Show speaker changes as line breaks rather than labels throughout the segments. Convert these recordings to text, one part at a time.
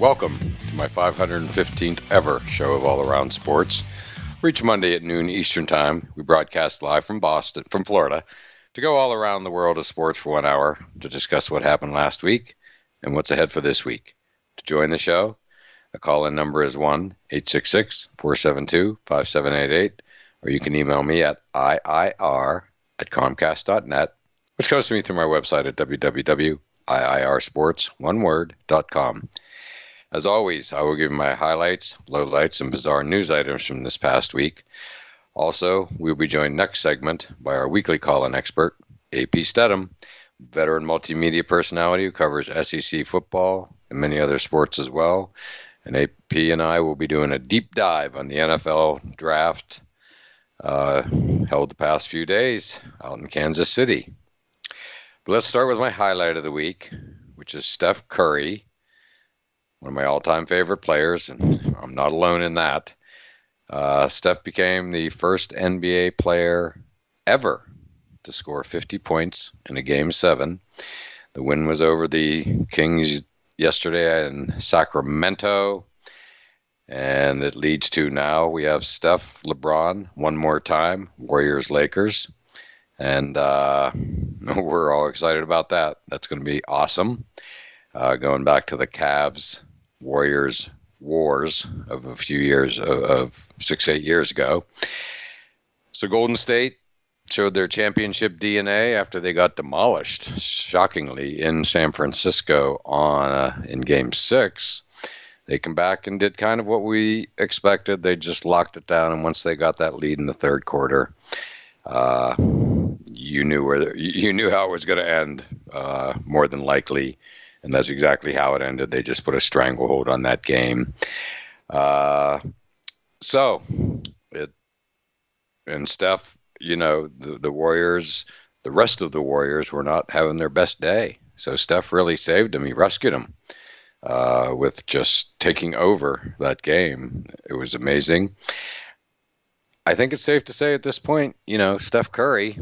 Welcome to my 515th ever show of All Around Sports. Reach Monday at noon Eastern Time. We broadcast live from Boston, from Florida, to go all around the world of sports for one hour to discuss what happened last week and what's ahead for this week. To join the show, the call in number is 1 866 472 5788, or you can email me at IIR at Comcast.net, which comes to me through my website at www.iirsports, one word, dot com. As always, I will give my highlights, lowlights, and bizarre news items from this past week. Also, we'll be joined next segment by our weekly call in expert, AP Stedham, veteran multimedia personality who covers SEC football and many other sports as well. And AP and I will be doing a deep dive on the NFL draft uh, held the past few days out in Kansas City. But let's start with my highlight of the week, which is Steph Curry one of my all-time favorite players, and I'm not alone in that. Uh, Steph became the first NBA player ever to score 50 points in a game seven. The win was over the Kings yesterday in Sacramento. And it leads to now we have Steph, LeBron, one more time, Warriors, Lakers. And uh, we're all excited about that. That's going to be awesome. Uh, going back to the Cavs warriors wars of a few years of, of six eight years ago. So Golden State showed their championship DNA after they got demolished, shockingly, in San Francisco on uh, in Game Six. They come back and did kind of what we expected. They just locked it down, and once they got that lead in the third quarter, uh, you knew where the, you knew how it was going to end. Uh, more than likely, and that's exactly how it ended. They just put a stranglehold on that game. Uh, so it and Steph, you know, the, the Warriors, the rest of the Warriors were not having their best day. So Steph really saved him. He rescued him uh, with just taking over that game. It was amazing. I think it's safe to say at this point, you know, Steph Curry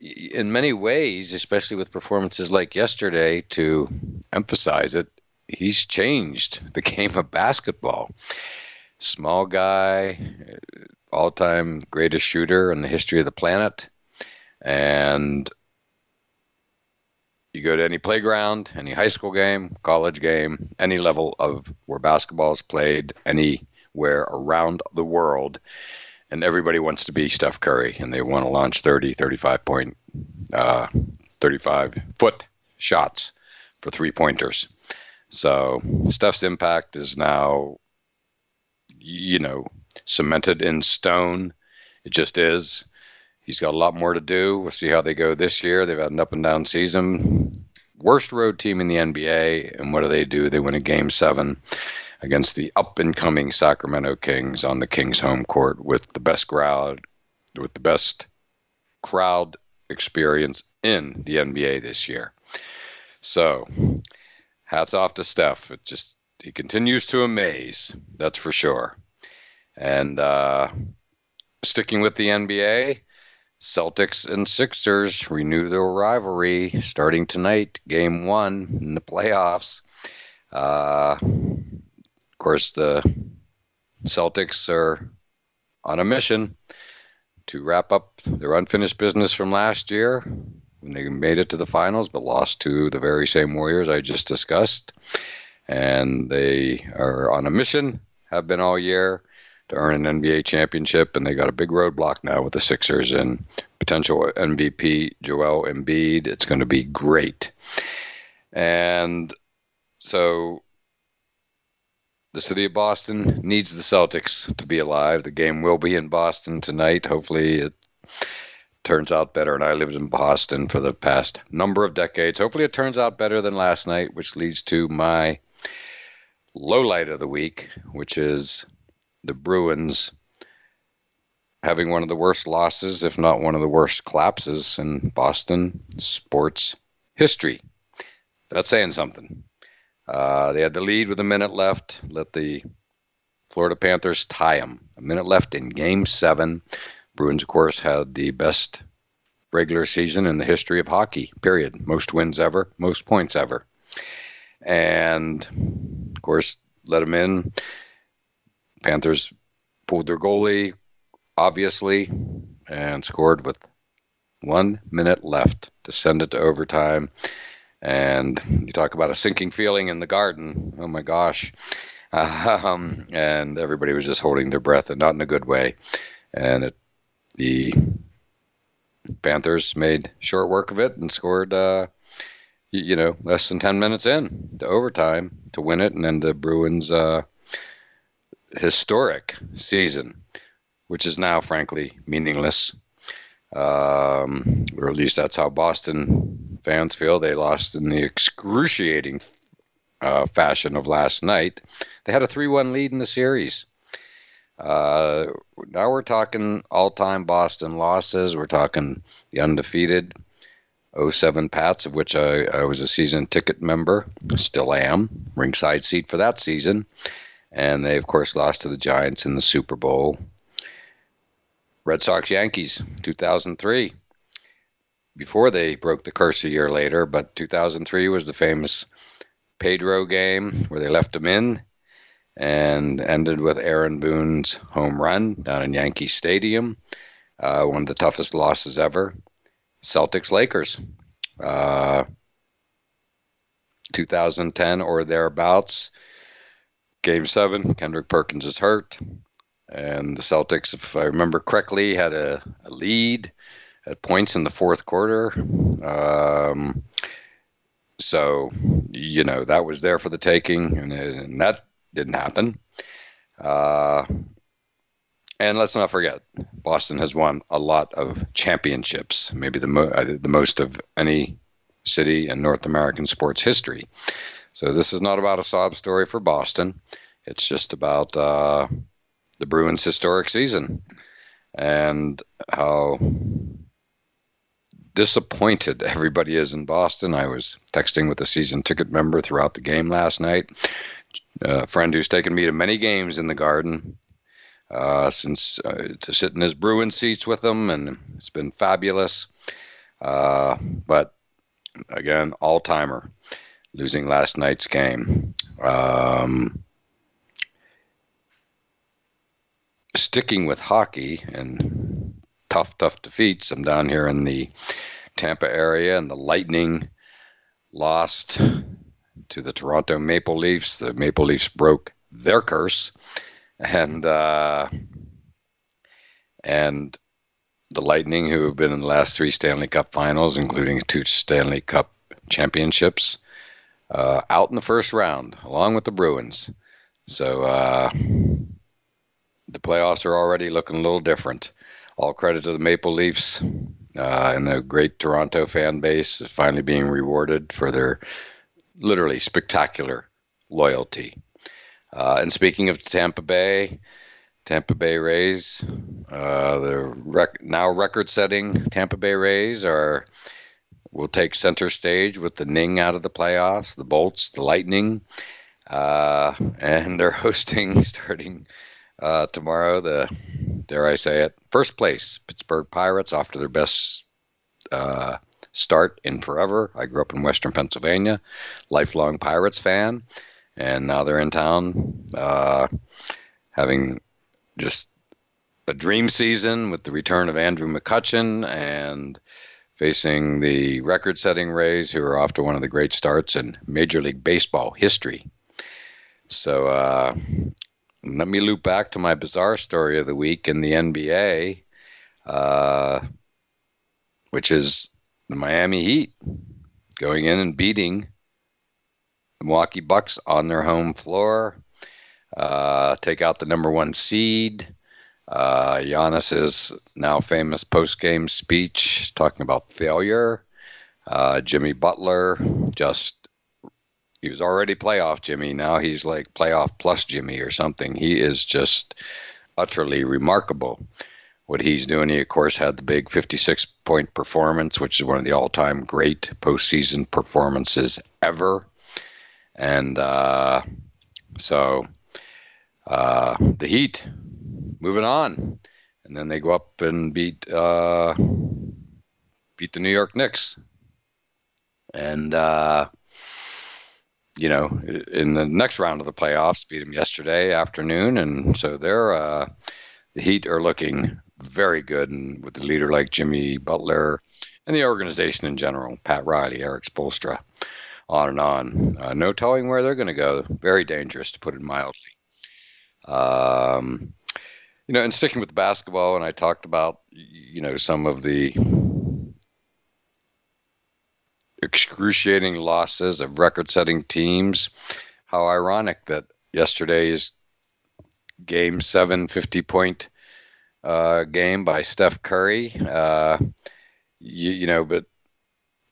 in many ways, especially with performances like yesterday, to emphasize it, he's changed the game of basketball. Small guy, uh, all time greatest shooter in the history of the planet. And you go to any playground, any high school game, college game, any level of where basketball is played, anywhere around the world and everybody wants to be Steph Curry, and they want to launch 30, 35 point, uh, 35 foot shots for three pointers. So Steph's impact is now, you know, cemented in stone. It just is. He's got a lot more to do. We'll see how they go this year. They've had an up and down season. Worst road team in the NBA. And what do they do? They win a game seven against the up and coming Sacramento Kings on the Kings home court with the best crowd with the best crowd experience in the NBA this year. So, hats off to Steph. It just he continues to amaze, that's for sure. And uh, sticking with the NBA, Celtics and Sixers renew their rivalry starting tonight, Game One in the playoffs. Uh, of course, the Celtics are on a mission to wrap up their unfinished business from last year when they made it to the finals but lost to the very same Warriors I just discussed. And they are on a mission, have been all year, to earn an NBA championship. And they got a big roadblock now with the Sixers and potential MVP Joel Embiid. It's going to be great. And so the city of Boston needs the Celtics to be alive. The game will be in Boston tonight. Hopefully, it turns out better. And I lived in Boston for the past number of decades. Hopefully, it turns out better than last night, which leads to my low light of the week, which is the Bruins having one of the worst losses, if not one of the worst collapses in Boston sports history. That's saying something. Uh, they had the lead with a minute left. Let the Florida Panthers tie them. A minute left in Game Seven. Bruins, of course, had the best regular season in the history of hockey. Period. Most wins ever. Most points ever. And of course, let them in. Panthers pulled their goalie, obviously, and scored with one minute left to send it to overtime. And you talk about a sinking feeling in the garden. Oh my gosh. Um, and everybody was just holding their breath and not in a good way. And it, the Panthers made short work of it and scored, uh, you, you know, less than 10 minutes in to overtime to win it. And then the Bruins' uh, historic season, which is now, frankly, meaningless. Um, or at least that's how Boston Fans feel They lost in the excruciating uh, fashion of last night. They had a 3 1 lead in the series. Uh, now we're talking all time Boston losses. We're talking the undefeated 07 Pats, of which I, I was a season ticket member, still am, ringside seat for that season. And they, of course, lost to the Giants in the Super Bowl. Red Sox Yankees, 2003 before they broke the curse a year later, but 2003 was the famous Pedro game where they left him in and ended with Aaron Boone's home run down in Yankee Stadium. Uh, one of the toughest losses ever. Celtics Lakers. Uh, 2010 or thereabouts. Game seven, Kendrick Perkins is hurt. And the Celtics, if I remember correctly, had a, a lead at points in the fourth quarter. Um, so, you know, that was there for the taking, and, and that didn't happen. Uh, and let's not forget, Boston has won a lot of championships, maybe the, mo- uh, the most of any city in North American sports history. So this is not about a sob story for Boston. It's just about uh, the Bruins' historic season and how disappointed everybody is in Boston. I was texting with a season ticket member throughout the game last night, a friend who's taken me to many games in the garden uh, since uh, to sit in his Bruin seats with him, and it's been fabulous. Uh, but again, all timer losing last night's game. Um, sticking with hockey and tough, tough defeats. I'm down here in the Tampa area, and the Lightning lost to the Toronto Maple Leafs. The Maple Leafs broke their curse, and uh, and the Lightning, who have been in the last three Stanley Cup Finals, including two Stanley Cup championships, uh, out in the first round, along with the Bruins. So uh, the playoffs are already looking a little different all credit to the Maple Leafs uh, and the great Toronto fan base is finally being rewarded for their literally spectacular loyalty. Uh, and speaking of Tampa Bay, Tampa Bay Rays, uh, the rec- now record-setting Tampa Bay Rays are will take center stage with the Ning out of the playoffs, the Bolts, the Lightning, uh, and they're hosting starting uh, tomorrow, the dare I say it, first place Pittsburgh Pirates off to their best uh, start in forever. I grew up in Western Pennsylvania, lifelong Pirates fan, and now they're in town, uh, having just a dream season with the return of Andrew McCutchen and facing the record setting Rays, who are off to one of the great starts in Major League Baseball history. So uh, let me loop back to my bizarre story of the week in the NBA, uh, which is the Miami Heat going in and beating the Milwaukee Bucks on their home floor, uh, take out the number one seed. Uh, Giannis's now famous post-game speech talking about failure. Uh, Jimmy Butler just he was already playoff Jimmy. Now he's like playoff plus Jimmy or something. He is just utterly remarkable what he's doing. He, of course, had the big 56 point performance, which is one of the all time great postseason performances ever. And uh, so uh, the Heat moving on. And then they go up and beat uh, beat the New York Knicks. And uh, you know, in the next round of the playoffs, beat them yesterday afternoon, and so they're uh, the Heat are looking very good, and with a leader like Jimmy Butler and the organization in general, Pat Riley, Erik Spoelstra, on and on. Uh, no telling where they're going to go. Very dangerous, to put it mildly. Um, you know, and sticking with basketball, and I talked about you know some of the excruciating losses of record setting teams. How ironic that yesterday's game seven 50 point uh, game by Steph Curry. Uh, you, you, know, but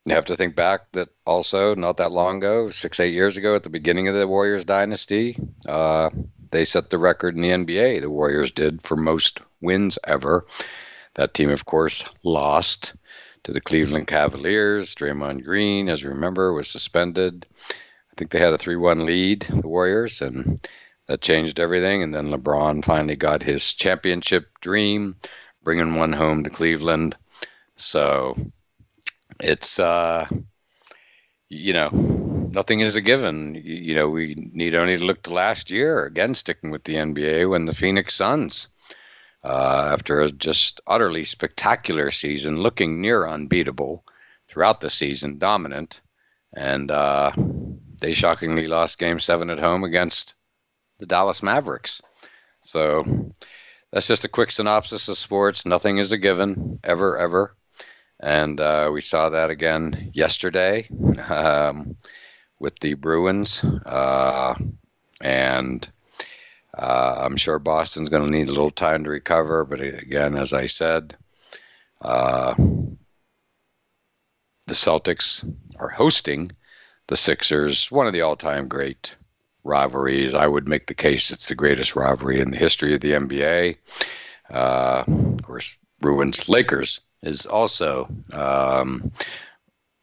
you have to think back that also not that long ago, six, eight years ago, at the beginning of the Warriors dynasty, uh, they set the record in the NBA, the Warriors did, for most wins ever. That team, of course, lost to the Cleveland Cavaliers. Draymond Green, as you remember, was suspended. I think they had a 3 1 lead, the Warriors, and that changed everything. And then LeBron finally got his championship dream, bringing one home to Cleveland. So it's, uh, you know, nothing is a given. You know, we need only to look to last year, again, sticking with the NBA, when the Phoenix Suns uh, after a just utterly spectacular season, looking near unbeatable throughout the season, dominant. And uh, they shockingly lost game seven at home against the Dallas Mavericks. So that's just a quick synopsis of sports. Nothing is a given, ever, ever. And uh, we saw that again yesterday um, with the Bruins. Uh, and uh, I'm sure Boston's going to need a little time to recover, but again, as I said, uh, the Celtics are hosting the Sixers, one of the all time great rivalries. I would make the case it's the greatest rivalry in the history of the NBA. Uh, of course, Bruins Lakers is also um,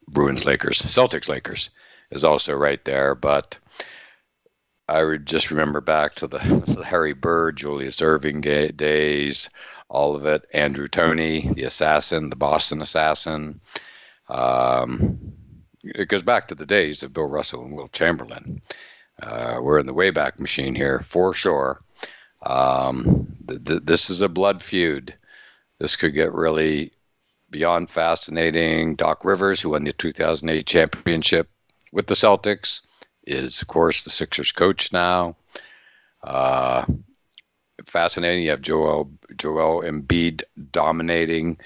Bruins Lakers, Celtics Lakers is also right there, but I would just remember back to the, the Larry Bird, Julius Erving days, all of it. Andrew Toney, the assassin, the Boston assassin. Um, it goes back to the days of Bill Russell and Wilt Chamberlain. Uh, we're in the Wayback Machine here for sure. Um, th- th- this is a blood feud. This could get really beyond fascinating. Doc Rivers, who won the 2008 championship with the Celtics, is, of course, the Sixers coach now. Uh, fascinating. You have Joel Joel Embiid dominating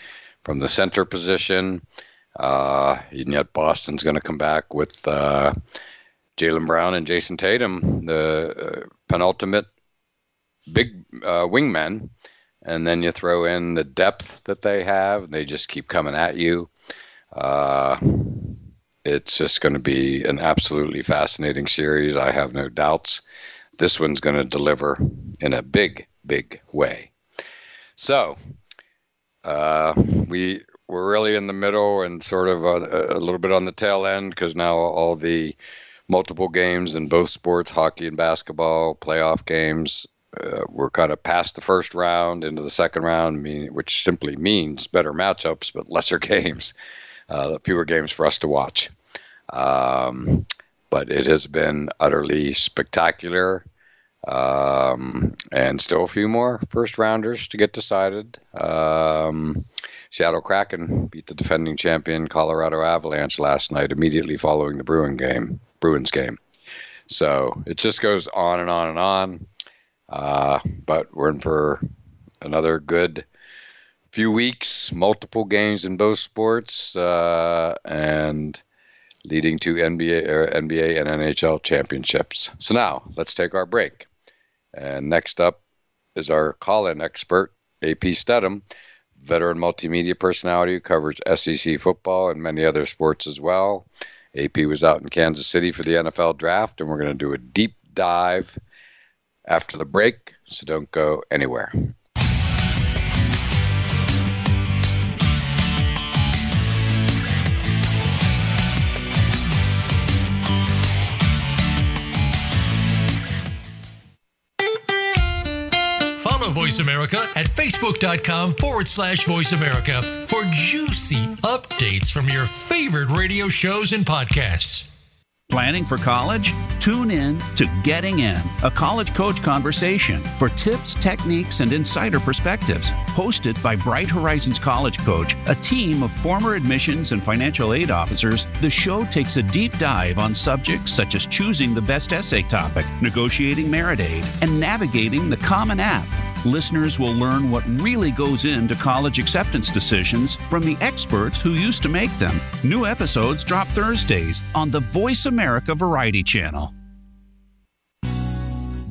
from the center position. Uh, and yet Boston's going to come back with uh, Jaylen Brown and Jayson Tatum, the uh, penultimate big uh, wingmen. And then you throw in the depth that they have. They just keep coming at you. Uh, it's just going to be an absolutely fascinating series. I have no doubts. This one's going to deliver in a big, big way. So, uh, we we're really in the middle and sort of a, a little bit on the tail end because now all the multiple games in both sports, hockey and basketball, playoff games, uh, we're kind of past the first round into the second round, mean, which simply means better matchups but lesser games. Uh, fewer games for us to watch. Um, but it has been utterly spectacular. Um, and still a few more first rounders to get decided. Um, Seattle Kraken beat the defending champion Colorado Avalanche last night, immediately following the Bruin game, Bruins game. So it just goes on and on and on. Uh, but we're in for another good few weeks, multiple games in both sports, uh, and leading to NBA or NBA and NHL championships. So now let's take our break. And next up is our call-in expert, AP Stedham, veteran multimedia personality who covers SEC football and many other sports as well. AP was out in Kansas City for the NFL draft, and we're going to do a deep dive after the break, so don't go anywhere.
Voice America at facebook.com forward slash voice America for juicy updates from your favorite radio shows and podcasts. Planning for college? Tune in to Getting In, a college coach conversation for tips, techniques, and insider perspectives. Hosted by Bright Horizons College Coach, a team of former admissions and financial aid officers, the show takes a deep dive on subjects such as choosing the best essay topic, negotiating merit aid, and navigating the Common App listeners will learn what really goes into college acceptance decisions from the experts who used to make them. New episodes drop Thursdays on the Voice America Variety Channel.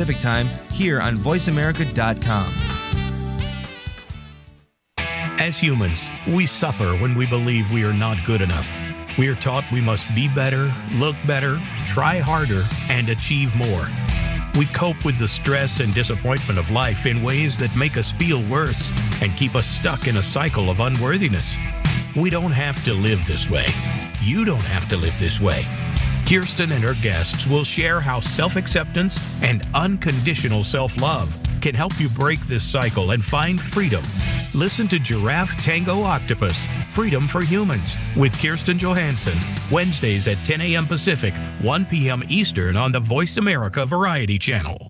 Pacific Time here on VoiceAmerica.com.
As humans, we suffer when we believe we are not good enough. We are taught we must be better, look better, try harder, and achieve more. We cope with the stress and disappointment of life in ways that make us feel worse and keep us stuck in a cycle of unworthiness. We don't have to live this way. You don't have to live this way. Kirsten and her guests will share how self acceptance and unconditional self love can help you break this cycle and find freedom. Listen to Giraffe Tango Octopus Freedom for Humans with Kirsten Johansson, Wednesdays at 10 a.m. Pacific, 1 p.m. Eastern on the Voice America Variety Channel.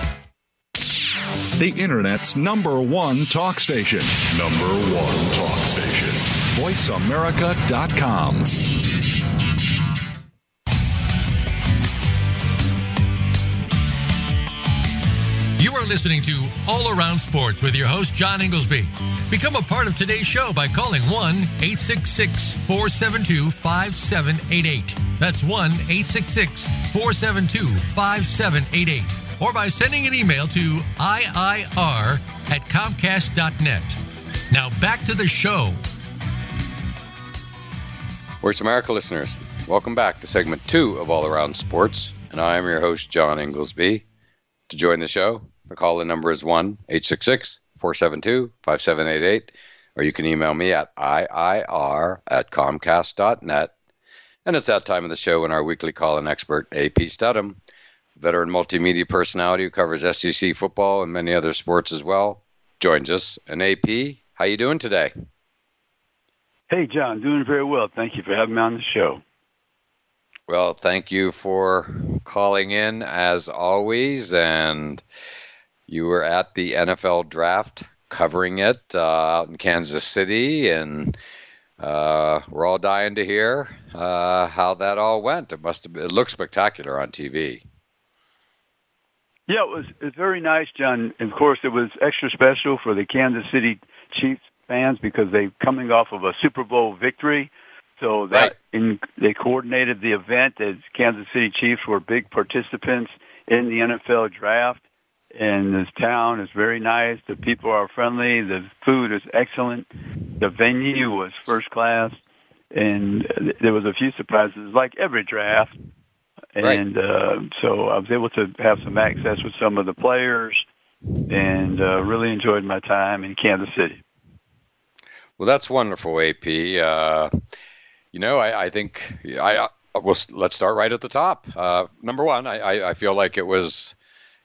the Internet's number one talk station. Number one talk station. VoiceAmerica.com. You are listening to All Around Sports with your host, John Inglesby. Become a part of today's show by calling 1 866 472 5788. That's 1 866 472 5788 or by sending an email to IIR at Comcast.net. Now back to the show.
Where's America listeners? Welcome back to segment two of All Around Sports, and I am your host, John Inglesby. To join the show, the call in number is 1 866 472 5788, or you can email me at IIR at Comcast.net. And it's that time of the show when our weekly call in expert, AP Stedham, veteran multimedia personality who covers SEC football and many other sports as well, joins us. And AP, how you doing today?
Hey, John, doing very well. Thank you for having me on the show.
Well, thank you for calling in as always. And you were at the NFL draft covering it uh, out in Kansas City, and uh, we're all dying to hear uh, how that all went. It must have, it looked spectacular on TV.
Yeah, it was, it was very nice, John. Of course, it was extra special for the Kansas City Chiefs fans because they coming off of a Super Bowl victory. So that right. in, they coordinated the event. As Kansas City Chiefs were big participants in the NFL draft, and this town is very nice. The people are friendly. The food is excellent. The venue was first class, and uh, there was a few surprises, like every draft and right. uh, so I was able to have some access with some of the players, and uh, really enjoyed my time in Kansas City.
Well, that's wonderful, AP. Uh, you know, I, I think I, I uh, well, let's start right at the top. Uh, number one, I, I feel like it was,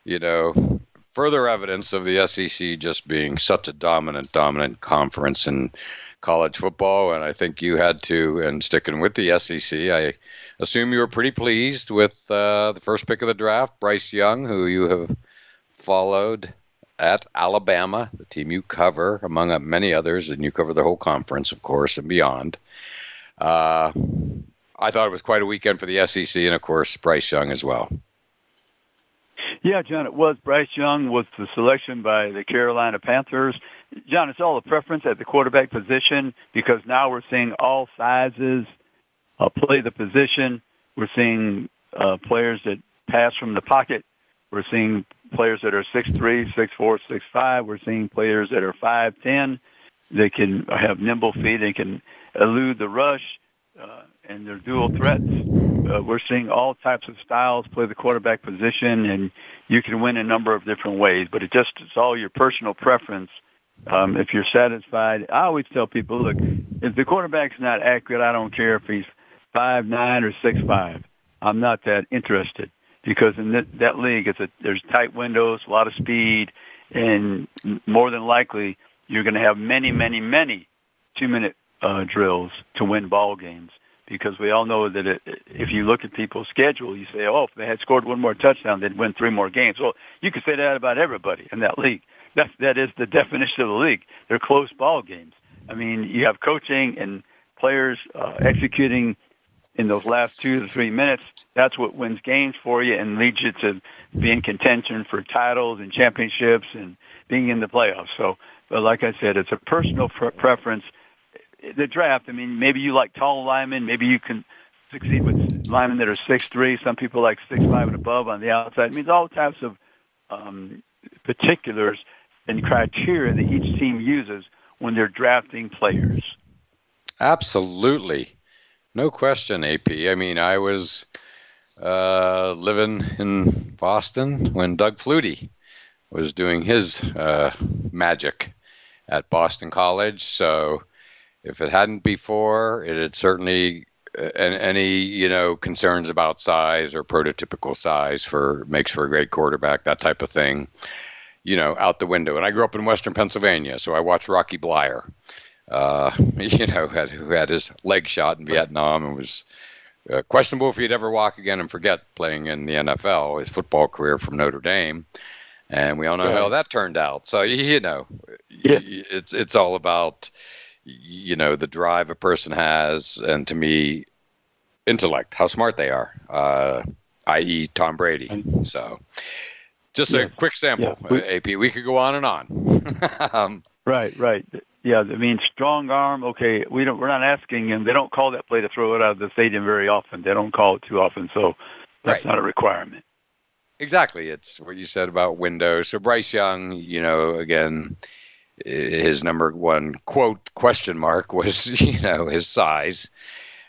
you know, further evidence of the SEC just being such a dominant, dominant conference and college football, and I think you had to. And sticking with the SEC, I assume you were pretty pleased with uh, the first pick of the draft, Bryce Young, who you have followed at Alabama, the team you cover, among many others, and you cover the whole conference, of course, and beyond. Uh, I thought it was quite a weekend for the SEC, and of course, Bryce Young as well.
Yeah, John, it was. Bryce Young was the selection by the Carolina Panthers. John, it's all a preference at the quarterback position because now we're seeing all sizes uh, play the position. We're seeing uh, players that pass from the pocket. We're seeing players that are six three, six four, six five. We're seeing players that are 5'10. They can have nimble feet. They can elude the rush, uh, and they're dual threats uh, we're seeing all types of styles play the quarterback position, and you can win a number of different ways. But it just it's all your personal preference. Um, if you're satisfied, I always tell people, look, if the quarterback's not accurate, I don't care if he's five nine or six five. I'm not that interested because in that, that league, it's a there's tight windows, a lot of speed, and more than likely you're going to have many, many, many two minute uh, drills to win ball games because we all know that it, if you look at people's schedule, you say, oh, if they had scored one more touchdown, they'd win three more games. Well, you could say that about everybody in that league. That's, that is the definition of the league. They're close ball games. I mean, you have coaching and players uh, executing in those last two to three minutes. That's what wins games for you and leads you to be in contention for titles and championships and being in the playoffs. So, but like I said, it's a personal pre- preference the draft. I mean, maybe you like tall linemen. Maybe you can succeed with linemen that are six three. Some people like six five and above on the outside. It means all types of um, particulars and criteria that each team uses when they're drafting players.
Absolutely, no question, AP. I mean, I was uh, living in Boston when Doug Flutie was doing his uh, magic at Boston College, so if it hadn't before, it had certainly uh, and any you know concerns about size or prototypical size for makes for a great quarterback that type of thing you know out the window and i grew up in western pennsylvania so i watched rocky bleier uh, you know had, who had his leg shot in vietnam and was uh, questionable if he'd ever walk again and forget playing in the nfl his football career from notre dame and we all know yeah. how that turned out so you know yeah. it's it's all about you know the drive a person has, and to me, intellect, how smart they are, uh, i.e., Tom Brady. So, just yeah. a quick sample, yeah. we, AP. We could go on and on.
um, right, right. Yeah, I mean, strong arm. Okay, we don't. We're not asking, and they don't call that play to throw it out of the stadium very often. They don't call it too often, so that's right. not a requirement.
Exactly, it's what you said about windows. So Bryce Young, you know, again, his number one quote question mark was you know his size.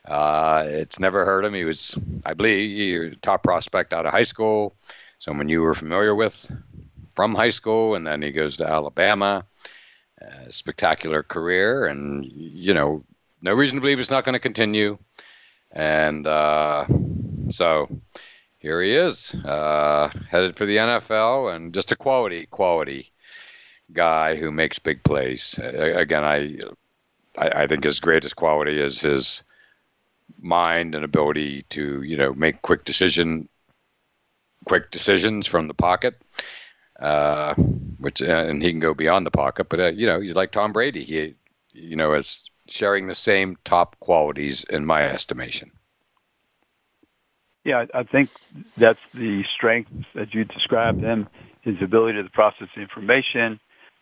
Uh, it's never hurt him. He was, I believe, top prospect out of high school, someone you were familiar with from high school, and then he goes to Alabama. Uh, spectacular career, and you know, no reason to believe it's not going to continue. And uh, so here he is, uh, headed for the NFL, and just a quality, quality guy who makes big plays. Again, I, I think his greatest quality is his mind and ability to you know make quick decision, quick decisions from the pocket. Uh, which uh, and he can go beyond the pocket, but uh, you know he's like Tom Brady. He, you know, is sharing the same top qualities in my estimation.
Yeah, I think that's the strength that you described him, his ability to process information,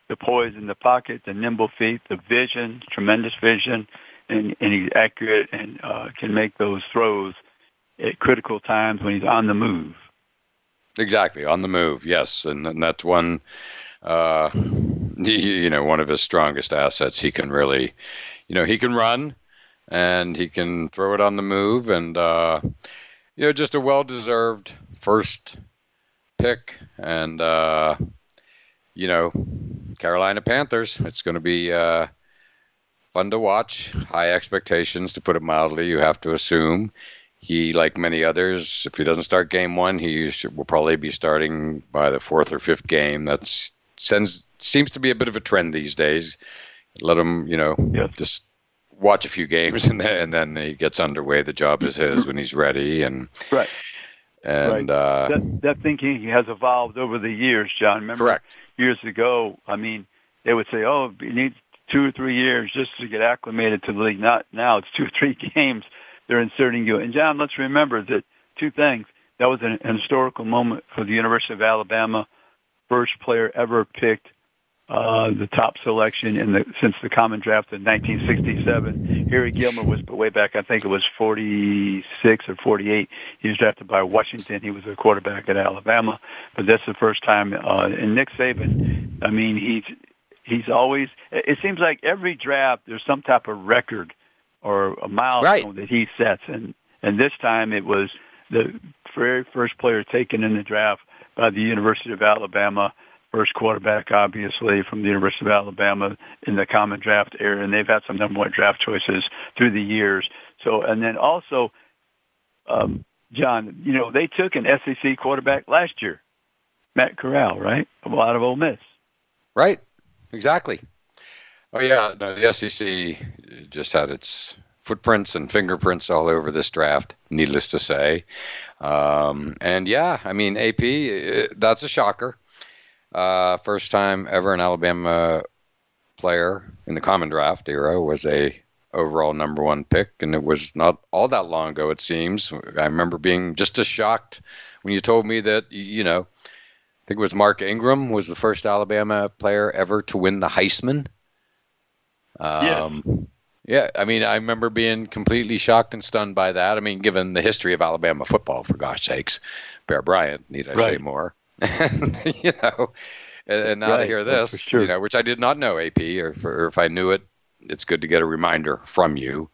the poise in the pocket, the nimble feet, the vision, tremendous vision, and, and he's accurate and uh, can make those throws at critical times when he's on the move.
Exactly, on the move, yes. And, and that's one, uh, you know, one of his strongest assets. He can really, you know, he can run and he can throw it on the move. And, uh, you know, just a well deserved first pick. And, uh, you know, Carolina Panthers. It's going to be uh, fun to watch. High expectations, to put it mildly, you have to assume. He, like many others, if he doesn't start game one, he will probably be starting by the fourth or fifth game. That sends seems to be a bit of a trend these days. Let him, you know, just watch a few games and then, and then he gets underway. The job is his when he's ready. And
right. And right. Uh, that, that thinking has evolved over the years, John. Remember, correct years ago, I mean, they would say, "Oh, it needs two or three years just to get acclimated to the league." Not now; it's two or three games they're inserting you. And John, let's remember that two things. That was an historical moment for the University of Alabama, first player ever picked uh, the top selection in the since the common draft in 1967. Harry Gilmer was way back. I think it was 46 or 48. He was drafted by Washington. He was a quarterback at Alabama, but that's the first time. Uh, and Nick Saban, I mean, he's he's always. It seems like every draft there's some type of record or a milestone right. that he sets, and and this time it was the very first player taken in the draft by the University of Alabama first quarterback, obviously, from the University of Alabama in the common draft era, and they've had some number one draft choices through the years. So, and then also, um, John, you know, they took an SEC quarterback last year, Matt Corral, right? A lot of Ole Miss.
Right. Exactly. Oh yeah, no, the SEC just had its footprints and fingerprints all over this draft. Needless to say, um, and yeah, I mean AP, eh, that's a shocker. Uh, first time ever an Alabama player in the common draft era was a overall number one pick, and it was not all that long ago. It seems I remember being just as shocked when you told me that you know. I think it was Mark Ingram was the first Alabama player ever to win the Heisman. Um, Yeah, I mean, I remember being completely shocked and stunned by that. I mean, given the history of Alabama football, for gosh sakes, Bear Bryant, need I right. say more? and, you know, and, and now right. to hear this, sure. you know, which I did not know AP, or, for, or, if I knew it, it's good to get a reminder from you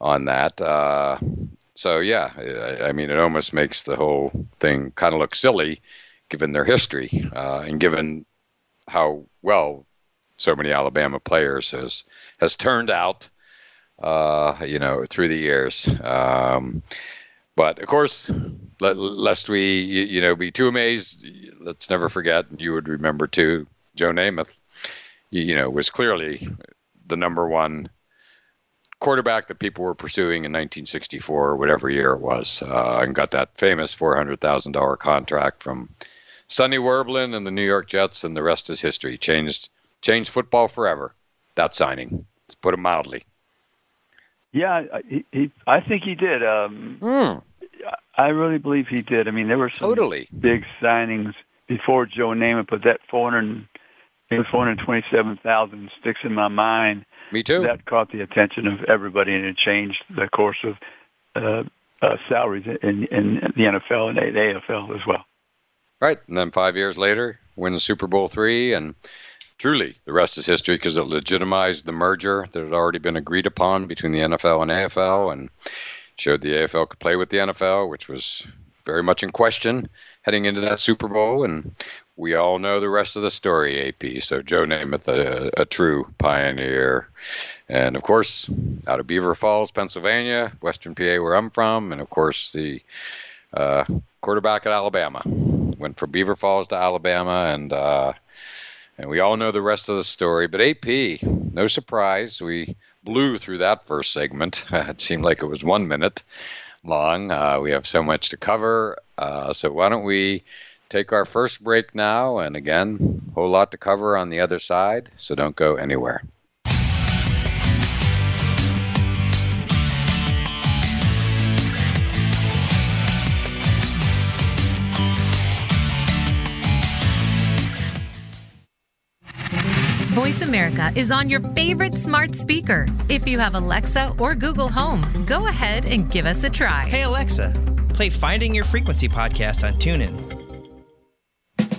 on that. Uh, so yeah, I, I, mean, it almost makes the whole thing kind of look silly, given their history uh, and given how well so many Alabama players has has turned out, uh, you know, through the years. Um, but of course, lest we, you know, be too amazed, let's never forget, you would remember too, Joe Namath, you know, was clearly the number one quarterback that people were pursuing in 1964 whatever year it was, uh, and got that famous $400,000 contract from Sonny Werblin and the New York Jets, and the rest is history. Changed changed football forever. That signing, let's put it mildly.
Yeah, he, he I think he did. Um, mm. I really believe he did. I mean, there were some totally. big signings before Joe Namath, but that 400, 427,000 sticks in my mind.
Me too.
That caught the attention of everybody, and it changed the course of uh, uh, salaries in, in the NFL and the AFL as well.
Right, and then five years later, win the Super Bowl three, and truly the rest is history because it legitimized the merger that had already been agreed upon between the NFL and AFL, and showed the AFL could play with the NFL, which was very much in question heading into that Super Bowl. And we all know the rest of the story, AP. So Joe Namath, a, a true pioneer. And of course, out of Beaver Falls, Pennsylvania, Western PA, where I'm from. And of course, the uh, quarterback at Alabama. Went from Beaver Falls to Alabama. And, uh, and we all know the rest of the story. But AP, no surprise, we blew through that first segment. it seemed like it was one minute long. Uh, we have so much to cover. Uh, so why don't we take our first break now? And again, a whole lot to cover on the other side. So don't go anywhere.
Voice America is on your favorite smart speaker. If you have Alexa or Google Home, go ahead and give us a try.
Hey, Alexa, play Finding Your Frequency podcast on TuneIn.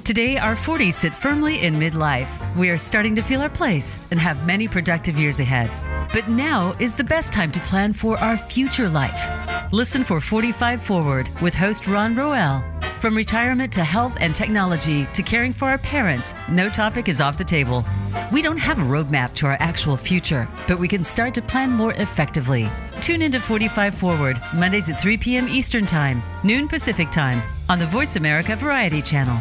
Today, our 40s sit firmly in midlife. We are starting to feel our place and have many productive years ahead. But now is the best time to plan for our future life. Listen for 45 Forward with host Ron Roel. From retirement to health and technology to caring for our parents, no topic is off the table. We don't have a roadmap to our actual future, but we can start to plan more effectively. Tune into 45 Forward, Mondays at 3 p.m. Eastern Time, noon Pacific Time, on the Voice America Variety Channel.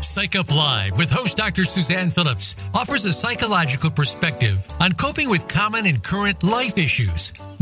Psych Up Live with host Dr. Suzanne Phillips offers a psychological perspective on coping with common and current life issues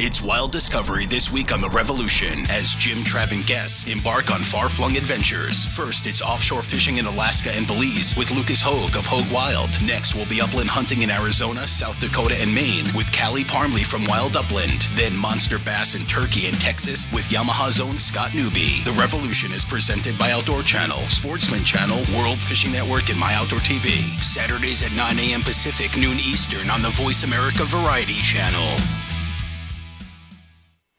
It's Wild Discovery this week on The Revolution as Jim, Trav, and guests embark on far flung adventures. First, it's offshore fishing in Alaska and Belize with Lucas Hogue of Hogue Wild. Next, we'll be upland hunting in Arizona, South Dakota, and Maine with Callie Parmley from Wild Upland. Then, monster bass in Turkey and Texas with Yamaha's own Scott Newby. The Revolution is presented by Outdoor Channel, Sportsman Channel, World Fishing Network, and My Outdoor TV. Saturdays at 9 a.m. Pacific, noon Eastern on the Voice America Variety Channel.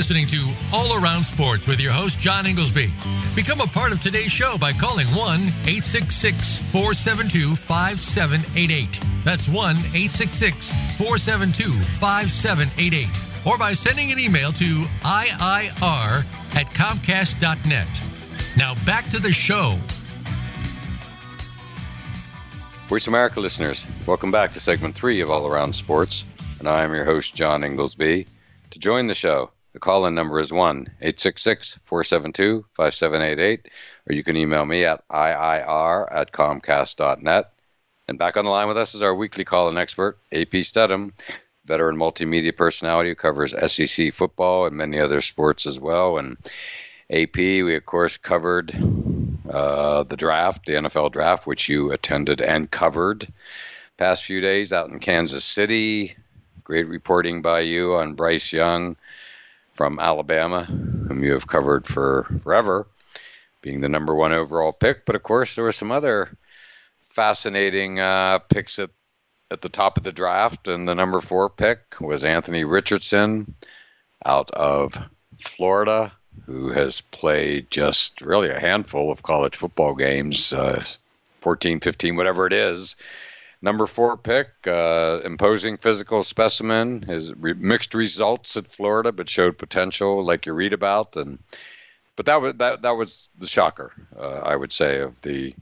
listening to All Around Sports with your host, John Inglesby. Become a part of today's show by calling 1 866 472 5788. That's 1 866 472 5788. Or by sending an email to IIR at Comcast.net. Now back to the show.
Voice America listeners, welcome back to segment three of All Around Sports, and I am your host, John Inglesby. To join the show, the call in number is 1 866 472 5788, or you can email me at IIR at Comcast.net. And back on the line with us is our weekly call in expert, AP Stedham, veteran multimedia personality who covers SEC football and many other sports as well. And AP, we of course covered uh, the draft, the NFL draft, which you attended and covered past few days out in Kansas City. Great reporting by you on Bryce Young from Alabama, whom you have covered for forever, being the number one overall pick. But of course, there were some other fascinating uh, picks at, at the top of the draft. And the number four pick was Anthony Richardson out of Florida, who has played just really a handful of college football games uh, 14, 15, whatever it is. Number four pick, uh, imposing physical specimen. His re- mixed results at Florida, but showed potential, like you read about. And but that was that that was the shocker, uh, I would say, of the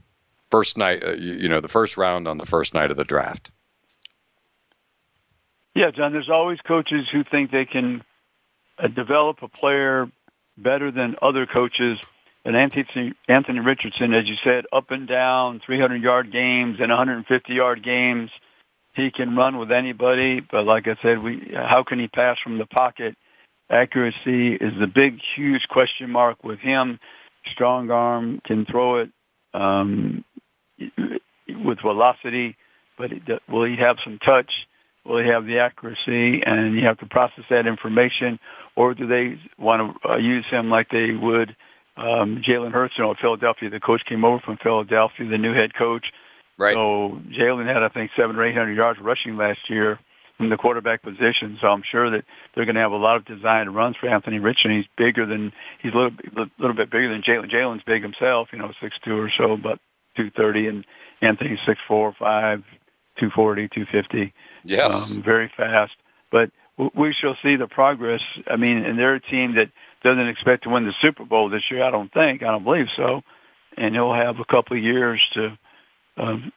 first night. Uh, you, you know, the first round on the first night of the draft.
Yeah, John. There's always coaches who think they can uh, develop a player better than other coaches and Anthony, Anthony Richardson, as you said, up and down, 300 yard games and 150 yard games. He can run with anybody, but like I said, we how can he pass from the pocket? Accuracy is the big, huge question mark with him. Strong arm, can throw it um, with velocity, but it, will he have some touch? Will he have the accuracy? And you have to process that information, or do they want to uh, use him like they would? um, Jalen Hurts, you know, Philadelphia, the coach came over from Philadelphia, the new head coach.
Right.
So Jalen had, I think, seven or eight hundred yards rushing last year in the quarterback position. So I'm sure that they're going to have a lot of designed runs for Anthony Rich, and he's bigger than he's a little, little bit bigger than Jalen. Jalen's big himself, you know, six two or so, but two thirty, and Anthony's six four, five, two forty, two fifty. Yes.
Um,
very fast, but we shall see the progress. I mean, and they're a team that doesn't expect to win the Super Bowl this year. I don't think. I don't believe so. And he'll have a couple of years to um,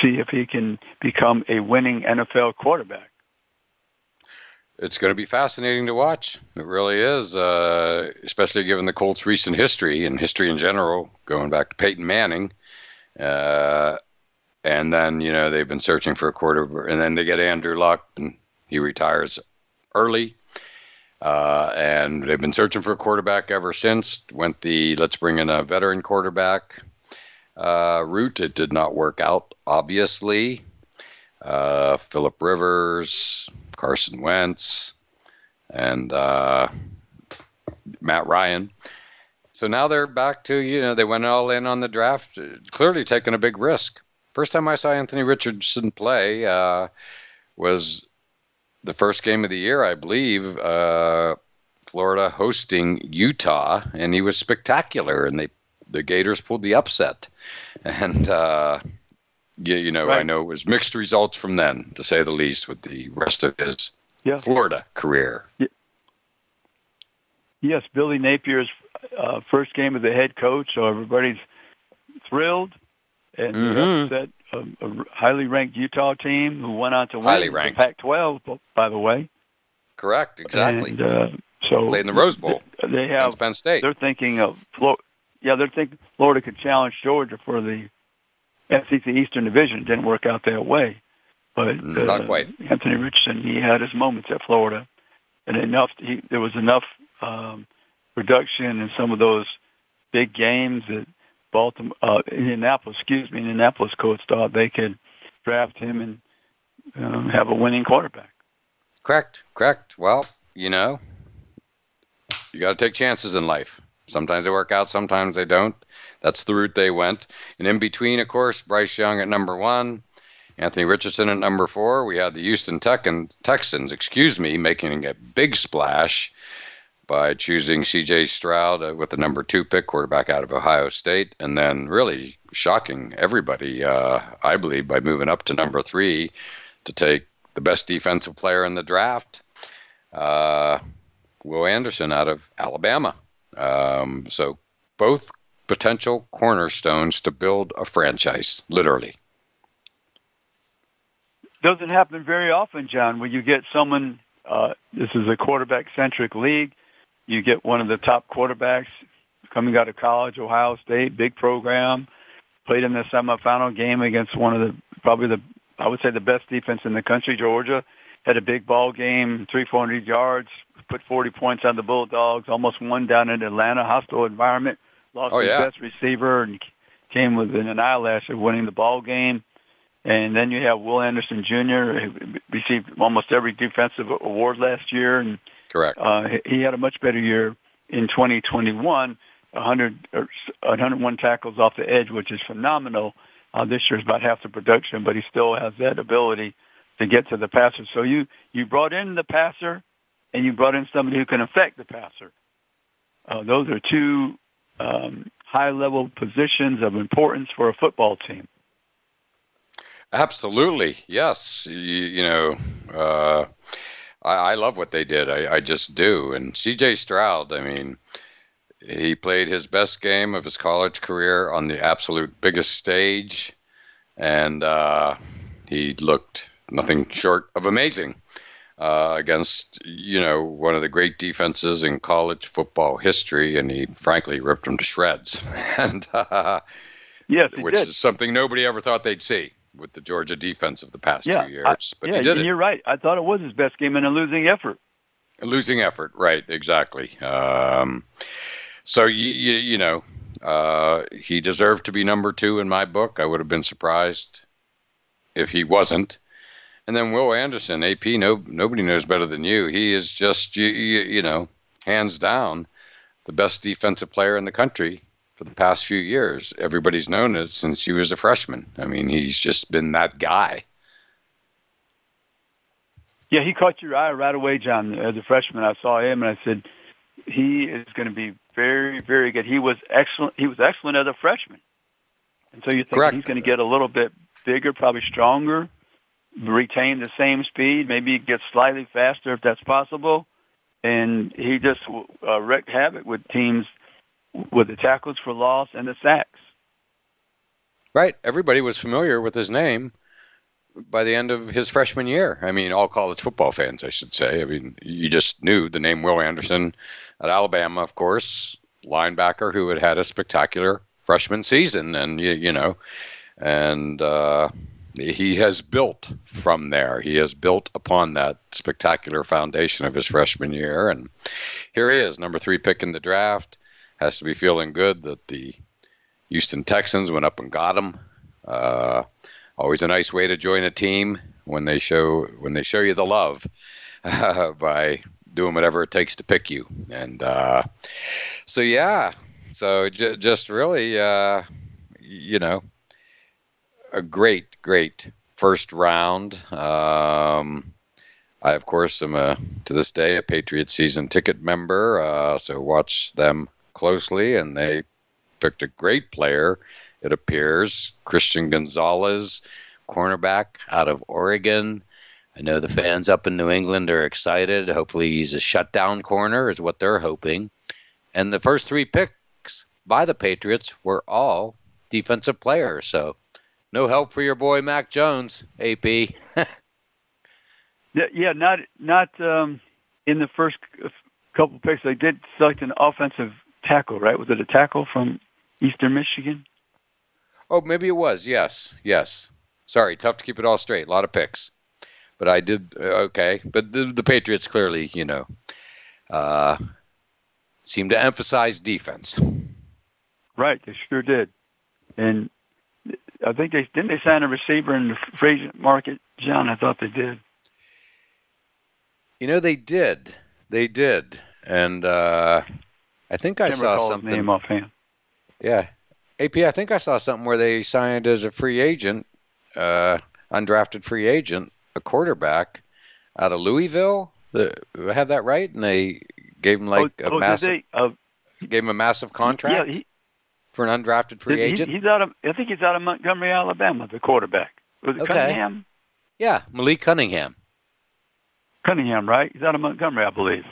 see if he can become a winning NFL quarterback.
It's going to be fascinating to watch. It really is, uh, especially given the Colts' recent history and history in general, going back to Peyton Manning. Uh, and then, you know, they've been searching for a quarterback, and then they get Andrew Luck, and he retires early uh, and they've been searching for a quarterback ever since. Went the let's bring in a veteran quarterback uh, route. It did not work out, obviously. Uh, Philip Rivers, Carson Wentz, and uh, Matt Ryan. So now they're back to, you know, they went all in on the draft, clearly taking a big risk. First time I saw Anthony Richardson play uh, was the first game of the year, I believe, uh, Florida hosting Utah, and he was spectacular. And they the Gators pulled the upset, and uh, yeah, you know, right. I know it was mixed results from then, to say the least, with the rest of his yeah. Florida career.
Yes, Billy Napier's uh, first game as a head coach, so everybody's thrilled and uh, mm-hmm. upset a, a highly ranked Utah team who went on to win highly
ranked. the
Pac-12, by the way.
Correct, exactly.
And, uh,
so played in the Rose Bowl. They have Penn State.
They're thinking of Florida. Yeah, they're thinking Florida could challenge Georgia for the SEC Eastern Division. Didn't work out that way, but mm, uh, not quite. Anthony Richardson, he had his moments at Florida, and enough. He, there was enough um, production in some of those big games that Baltimore, uh, Indianapolis, excuse me, Indianapolis coach thought they could draft him and um, have a winning quarterback.
Correct, correct. Well, you know, you got to take chances in life. Sometimes they work out, sometimes they don't. That's the route they went. And in between, of course, Bryce Young at number one, Anthony Richardson at number four. We had the Houston Tech and Texans, excuse me, making a big splash by choosing CJ Stroud uh, with the number two pick, quarterback out of Ohio State, and then really shocking everybody, uh, I believe, by moving up to number three to take the best defensive player in the draft, uh, Will Anderson out of Alabama. Um, so both potential cornerstones to build a franchise, literally.
Doesn't happen very often, John, when you get someone. Uh, this is a quarterback centric league you get one of the top quarterbacks coming out of college, Ohio State, big program, played in the semifinal game against one of the probably the I would say the best defense in the country, Georgia. Had a big ball game, three, four hundred yards, put forty points on the Bulldogs, almost won down in Atlanta, hostile environment, lost
oh, yeah.
his best receiver and came within an eyelash of winning the ball game. And then you have Will Anderson Jr., who received almost every defensive award last year and
Correct. Uh,
he had a much better year in 2021, 100 or 101 tackles off the edge, which is phenomenal. Uh, this year is about half the production, but he still has that ability to get to the passer. So you you brought in the passer, and you brought in somebody who can affect the passer. Uh, those are two um, high level positions of importance for a football team.
Absolutely, yes. You, you know, uh, I, I love what they did. I, I just do. And C.J. Stroud, I mean, he played his best game of his college career on the absolute biggest stage, and uh, he looked nothing short of amazing uh, against you know one of the great defenses in college football history, and he frankly ripped them to shreds. and
uh, yes, which
did.
is
something nobody ever thought they'd see with the Georgia defense of the past yeah, two years.
but yeah, he did it. you're right. I thought it was his best game in a losing effort.
A losing effort, right? Exactly. Um, so you, you, you know, uh, he deserved to be number two in my book. I would have been surprised if he wasn't. And then Will Anderson, AP, no, nobody knows better than you. He is just, you, you, you know, hands down the best defensive player in the country for the past few years. Everybody's known it since he was a freshman. I mean, he's just been that guy.
Yeah, he caught your eye right away, John. As a freshman, I saw him and I said, he is going to be very, very good. He was excellent. He was excellent as a freshman, and so you think Correct. he's going to get a little bit bigger, probably stronger, retain the same speed, maybe get slightly faster if that's possible, and he just uh, wrecked havoc with teams with the tackles for loss and the sacks.
Right. Everybody was familiar with his name by the end of his freshman year. I mean, all college football fans, I should say. I mean, you just knew the name Will Anderson at Alabama, of course, linebacker who had had a spectacular freshman season. And, you, you know, and uh, he has built from there. He has built upon that spectacular foundation of his freshman year. And here he is, number three pick in the draft has to be feeling good that the Houston Texans went up and got him. Uh, always a nice way to join a team when they show when they show you the love uh, by doing whatever it takes to pick you. And uh, so yeah, so j- just really uh, you know a great great first round. Um, I, of course, am a, to this day a Patriot season ticket member, uh, so watch them closely, and they picked a great player, it appears, Christian Gonzalez, cornerback out of Oregon. I know the fans up in New England are excited. Hopefully, he's a shutdown corner, is what they're hoping. And the first three picks by the Patriots were all defensive players. So, no help for your boy Mac Jones, AP.
yeah, yeah, not not um, in the first couple picks. They did select an offensive tackle, right? Was it a tackle from Eastern Michigan?
Oh, maybe it was. Yes, yes. Sorry, tough to keep it all straight. A lot of picks, but I did uh, okay. But the, the, Patriots clearly, you know, uh, seem to emphasize defense.
Right, they sure did, and I think they didn't they sign a receiver in the free market, John. I thought they did.
You know, they did. They did, and. Uh, I think I saw something. Name
offhand.
Yeah, AP. I think I saw something where they signed as a free agent, uh, undrafted free agent, a quarterback out of Louisville. The, I had that right, and they gave him like oh, a oh, massive. They, uh, gave him a massive contract yeah, he, for an undrafted free he, agent.
He's out of. I think he's out of Montgomery, Alabama. The quarterback was it okay. Cunningham.
Yeah, Malik Cunningham.
Cunningham, right? He's out of Montgomery, I believe.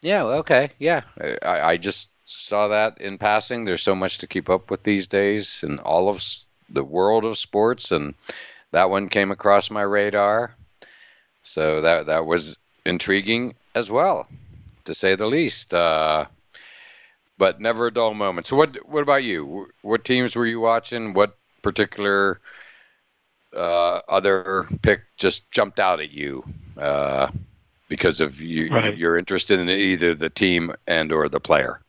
Yeah. Okay. Yeah. I, I just saw that in passing. There's so much to keep up with these days in all of the world of sports, and that one came across my radar. So that that was intriguing as well, to say the least. Uh, but never a dull moment. So what what about you? What teams were you watching? What particular uh, other pick just jumped out at you? Uh, because of you right. you're interested in either the team and or the player.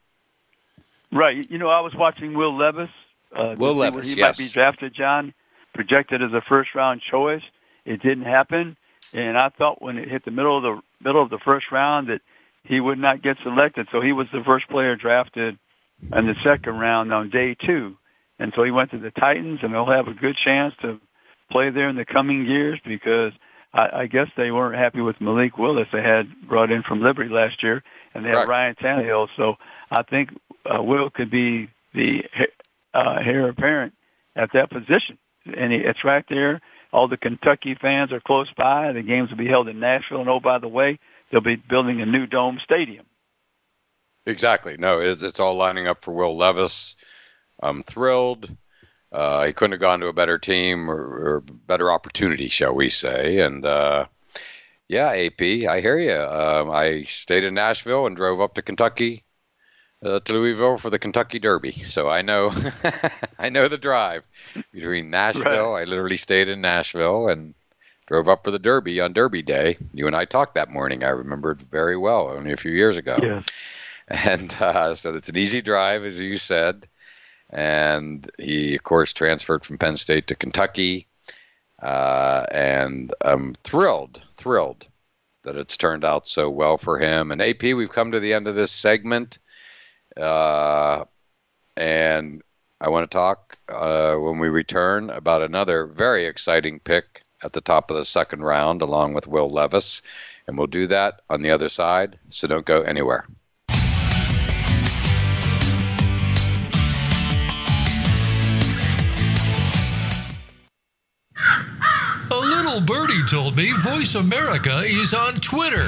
Right. You know, I was watching Will Levis.
Uh, Will Levis, he
yes. might be drafted, John, projected as a first round choice. It didn't happen, and I thought when it hit the middle of the middle of the first round that he would not get selected. So he was the first player drafted in the second round on day two, and so he went to the Titans, and they'll have a good chance to play there in the coming years because – I, I guess they weren't happy with Malik Willis they had brought in from Liberty last year, and they had Ryan Tannehill. So I think uh, Will could be the uh, heir apparent at that position, and he, it's right there. All the Kentucky fans are close by. The games will be held in Nashville, and oh by the way, they'll be building a new dome stadium.
Exactly. No, it's, it's all lining up for Will Levis. I'm thrilled. Uh, he couldn't have gone to a better team or, or better opportunity, shall we say. And uh, yeah, AP, I hear you. Um, I stayed in Nashville and drove up to Kentucky, uh, to Louisville for the Kentucky Derby. So I know, I know the drive between Nashville. Right. I literally stayed in Nashville and drove up for the Derby on Derby Day. You and I talked that morning. I remember it very well, only a few years ago. Yes. And
uh,
so it's an easy drive, as you said and he of course transferred from Penn State to Kentucky. Uh, and I'm thrilled, thrilled that it's turned out so well for him. And AP, we've come to the end of this segment, uh, and I want to talk uh, when we return about another very exciting pick at the top of the second round, along with Will Levis. And we'll do that on the other side, so don't go anywhere.
Little Birdie told me Voice America is on Twitter.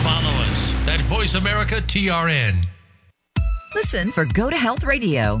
Follow us at Voice America TRN.
Listen for Go to Health Radio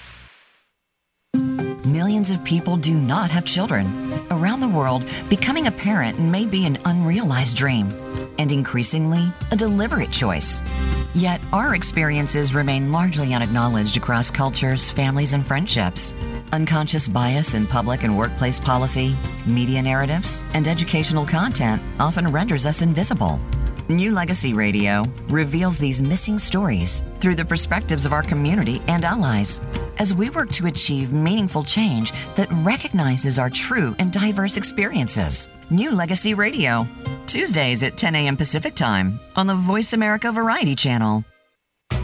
millions of people do not have children. Around the world, becoming a parent may be an unrealized dream and increasingly a deliberate choice. Yet, our experiences remain largely unacknowledged across cultures, families, and friendships. Unconscious bias in public and workplace policy, media narratives, and educational content often renders us invisible. New Legacy Radio reveals these missing stories through the perspectives of our community and allies as we work to achieve meaningful change that recognizes our true and diverse experiences. New Legacy Radio, Tuesdays at 10 a.m. Pacific Time on the Voice America Variety Channel.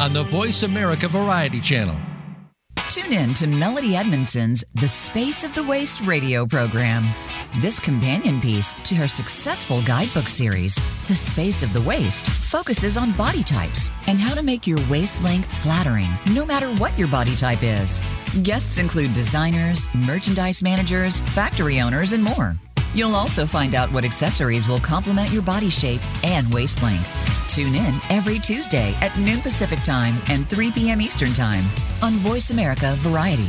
on the Voice America Variety Channel.
Tune in to Melody Edmondson's The Space of the Waist radio program. This companion piece to her successful guidebook series, The Space of the Waist, focuses on body types and how to make your waist length flattering no matter what your body type is. Guests include designers, merchandise managers, factory owners, and more. You'll also find out what accessories will complement your body shape and waist length. Tune in every Tuesday at noon Pacific Time and 3 p.m. Eastern Time on Voice America Variety.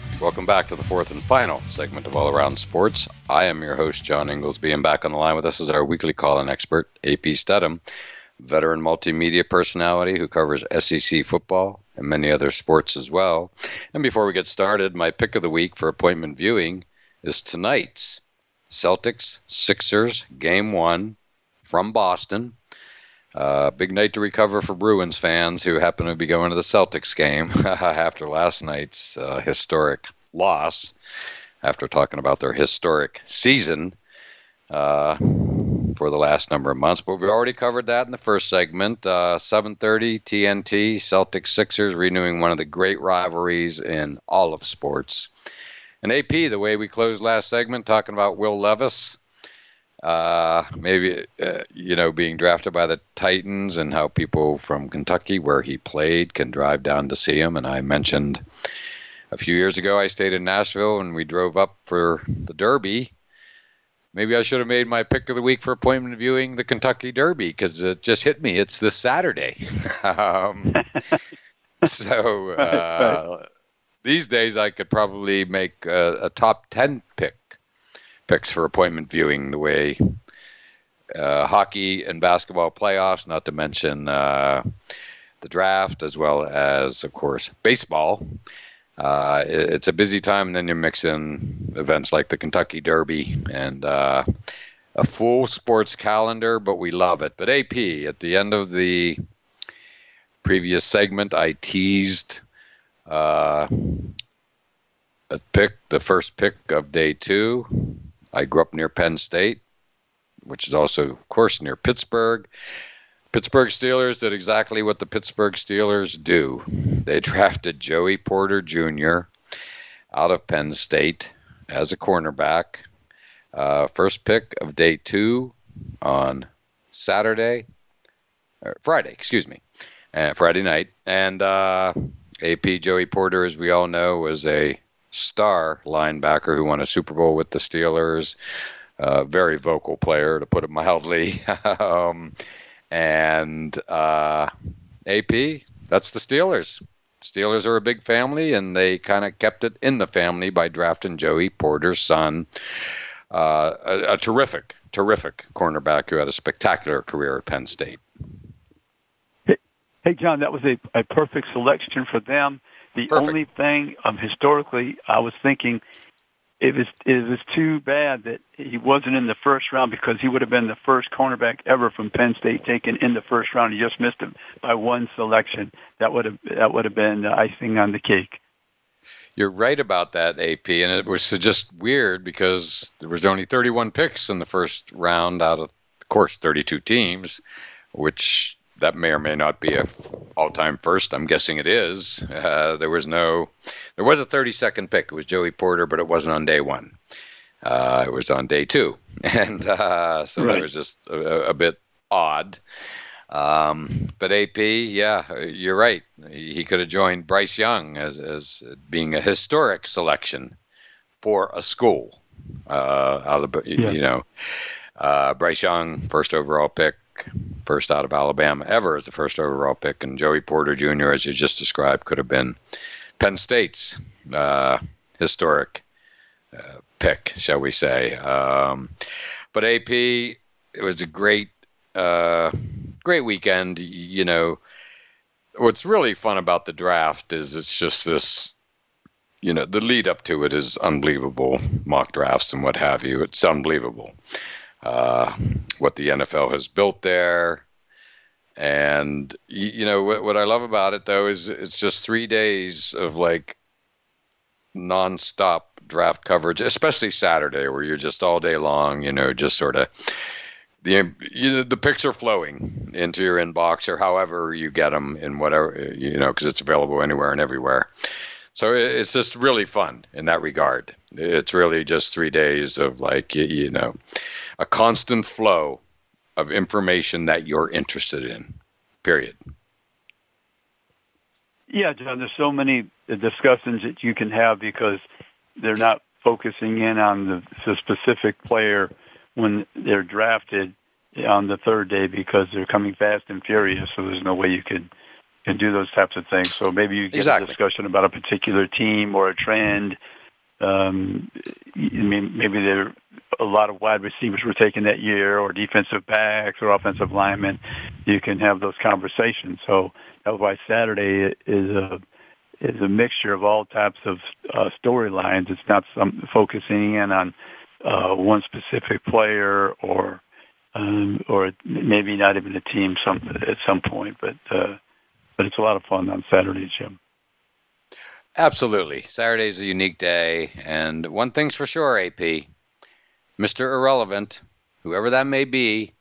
Welcome back to the fourth and final segment of All Around Sports. I am your host, John Inglesby, and back on the line with us is our weekly call in expert, AP Stedham, veteran multimedia personality who covers SEC football and many other sports as well. And before we get started, my pick of the week for appointment viewing is tonight's Celtics Sixers Game One from Boston uh, big night to recover for Bruins fans who happen to be going to the Celtics game after last night's uh, historic loss. After talking about their historic season uh, for the last number of months, but we already covered that in the first segment. 7:30 uh, TNT Celtics Sixers renewing one of the great rivalries in all of sports. And AP, the way we closed last segment, talking about Will Levis uh, maybe uh, you know being drafted by the Titans and how people from Kentucky where he played can drive down to see him. And I mentioned a few years ago I stayed in Nashville and we drove up for the Derby. Maybe I should have made my pick of the week for appointment viewing the Kentucky Derby because it just hit me. It's this Saturday. um, so uh, right, right. these days I could probably make a, a top ten pick picks for appointment viewing the way uh, hockey and basketball playoffs, not to mention uh, the draft, as well as, of course, baseball. Uh, it, it's a busy time, and then you are mixing events like the Kentucky Derby and uh, a full sports calendar, but we love it. But AP, at the end of the previous segment, I teased uh, a pick, the first pick of day two I grew up near Penn State, which is also, of course, near Pittsburgh. Pittsburgh Steelers did exactly what the Pittsburgh Steelers do. They drafted Joey Porter Jr. out of Penn State as a cornerback. Uh, first pick of day two on Saturday, Friday, excuse me, uh, Friday night. And uh, AP Joey Porter, as we all know, was a star linebacker who won a Super Bowl with the Steelers, uh, very vocal player, to put it mildly. um, and uh, AP, that's the Steelers. Steelers are a big family, and they kind of kept it in the family by drafting Joey Porter's son. Uh, a, a terrific, terrific cornerback who had a spectacular career at Penn State.
Hey, John, that was a, a perfect selection for them. The Perfect. only thing, um, historically, I was thinking it was it was too bad that he wasn't in the first round because he would have been the first cornerback ever from Penn State taken in the first round. He just missed him by one selection. That would have that would have been the icing on the cake.
You're right about that, AP, and it was just weird because there was only 31 picks in the first round out of, of course, 32 teams, which that may or may not be a all-time first. I'm guessing it is. Uh, there was no, there was a 30-second pick. It was Joey Porter, but it wasn't on day one. Uh, it was on day two, and uh, so right. it was just a, a bit odd. Um, but AP, yeah, you're right. He could have joined Bryce Young as, as being a historic selection for a school. Uh, out of, yeah. you know, uh, Bryce Young, first overall pick, first out of Alabama ever as the first overall pick, and Joey Porter Jr., as you just described, could have been Penn State's uh, historic uh, pick, shall we say. Um, but AP, it was a great, uh, great weekend. You know, what's really fun about the draft is it's just this you know the lead up to it is unbelievable mock drafts and what have you it's unbelievable uh, what the NFL has built there. And you know what, what I love about it though is it's just three days of like nonstop draft coverage, especially Saturday, where you're just all day long, you know, just sort of the you know, the picks are flowing into your inbox or however you get them in whatever you know because it's available anywhere and everywhere. So it's just really fun in that regard. It's really just three days of like you, you know a constant flow of information that you're interested in. Period.
Yeah, John, there's so many discussions that you can have because they're not focusing in on the, the specific player when they're drafted on the third day because they're coming fast and furious. So there's no way you could can do those types of things. So maybe you get exactly. a discussion about a particular team or a trend. Um, maybe they're a lot of wide receivers were taken that year, or defensive backs, or offensive linemen. You can have those conversations. So that's why Saturday is a is a mixture of all types of uh, storylines. It's not some focusing in on uh, one specific player or um, or maybe not even a team some at some point, but uh, but it's a lot of fun on Saturday, Jim.
Absolutely, Saturday's a unique day, and one thing's for sure, AP. Mr. Irrelevant, whoever that may be,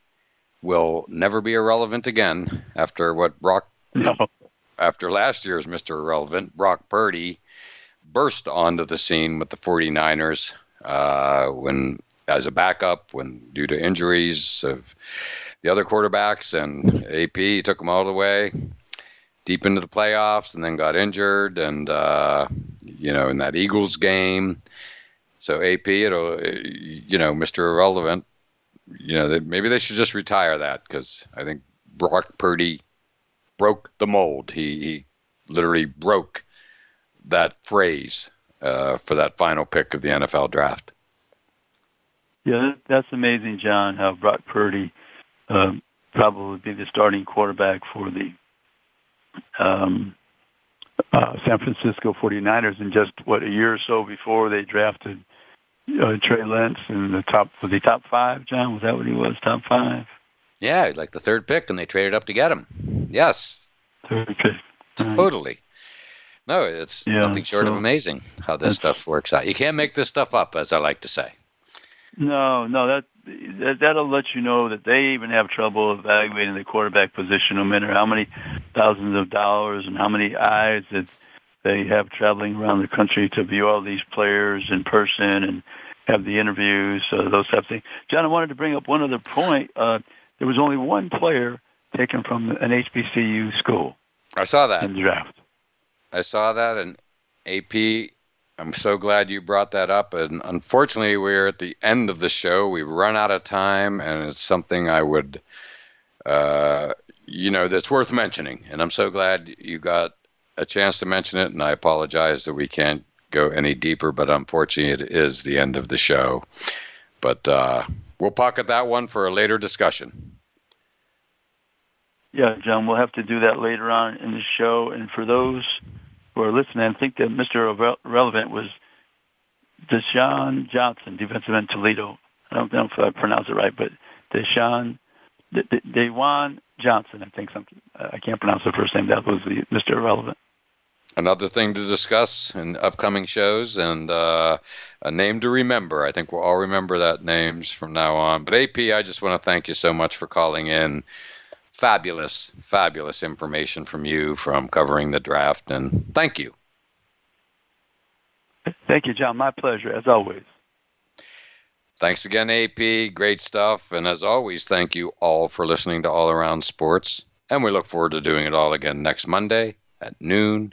will never be irrelevant again after what Brock
no.
after last year's Mr. Irrelevant, Brock Purdy burst onto the scene with the 49ers uh, when as a backup when due to injuries of the other quarterbacks and AP took him all the way deep into the playoffs and then got injured and uh, you know in that Eagles game so AP, it'll uh, you know Mr. Irrelevant, you know they, maybe they should just retire that because I think Brock Purdy broke the mold. He, he literally broke that phrase uh, for that final pick of the NFL draft.
Yeah, that's amazing, John. How Brock Purdy um, probably be the starting quarterback for the um, uh, San Francisco 49ers, and just what a year or so before they drafted uh, Trey Lance in the top. Was he top five, John? Was that what he was? Top five?
Yeah, like the third pick, and they traded up to get him. Yes.
Third pick.
Totally. No, it's yeah, nothing short so of amazing how this stuff works out. You can't make this stuff up, as I like to say.
No, no, that, that that'll let you know that they even have trouble evaluating the quarterback position, no matter how many thousands of dollars and how many eyes that they have traveling around the country to view all these players in person and have the interviews, uh, those type of things. John, I wanted to bring up one other point. Uh, there was only one player taken from an HBCU school.
I saw that
in the draft.
I saw that, and AP, I'm so glad you brought that up. And unfortunately, we're at the end of the show. We've run out of time, and it's something I would, uh, you know, that's worth mentioning. And I'm so glad you got a chance to mention it, and I apologize that we can't go any deeper, but unfortunately, it is the end of the show. But uh, we'll pocket that one for a later discussion.
Yeah, John, we'll have to do that later on in the show. And for those who are listening, I think that Mr. Relevant was Deshaun Johnson, defensive end Toledo. I don't know if I pronounced it right, but Deshaun, De- De- Dewan Johnson, I think. Something. I can't pronounce the first name. That was the Mr. Irrelevant
another thing to discuss in upcoming shows and uh, a name to remember. I think we'll all remember that names from now on. But AP, I just want to thank you so much for calling in. Fabulous, fabulous information from you from covering the draft, and thank you.
Thank you, John. My pleasure, as always.
Thanks again, AP. Great stuff. And as always, thank you all for listening to All Around Sports. And we look forward to doing it all again next Monday at noon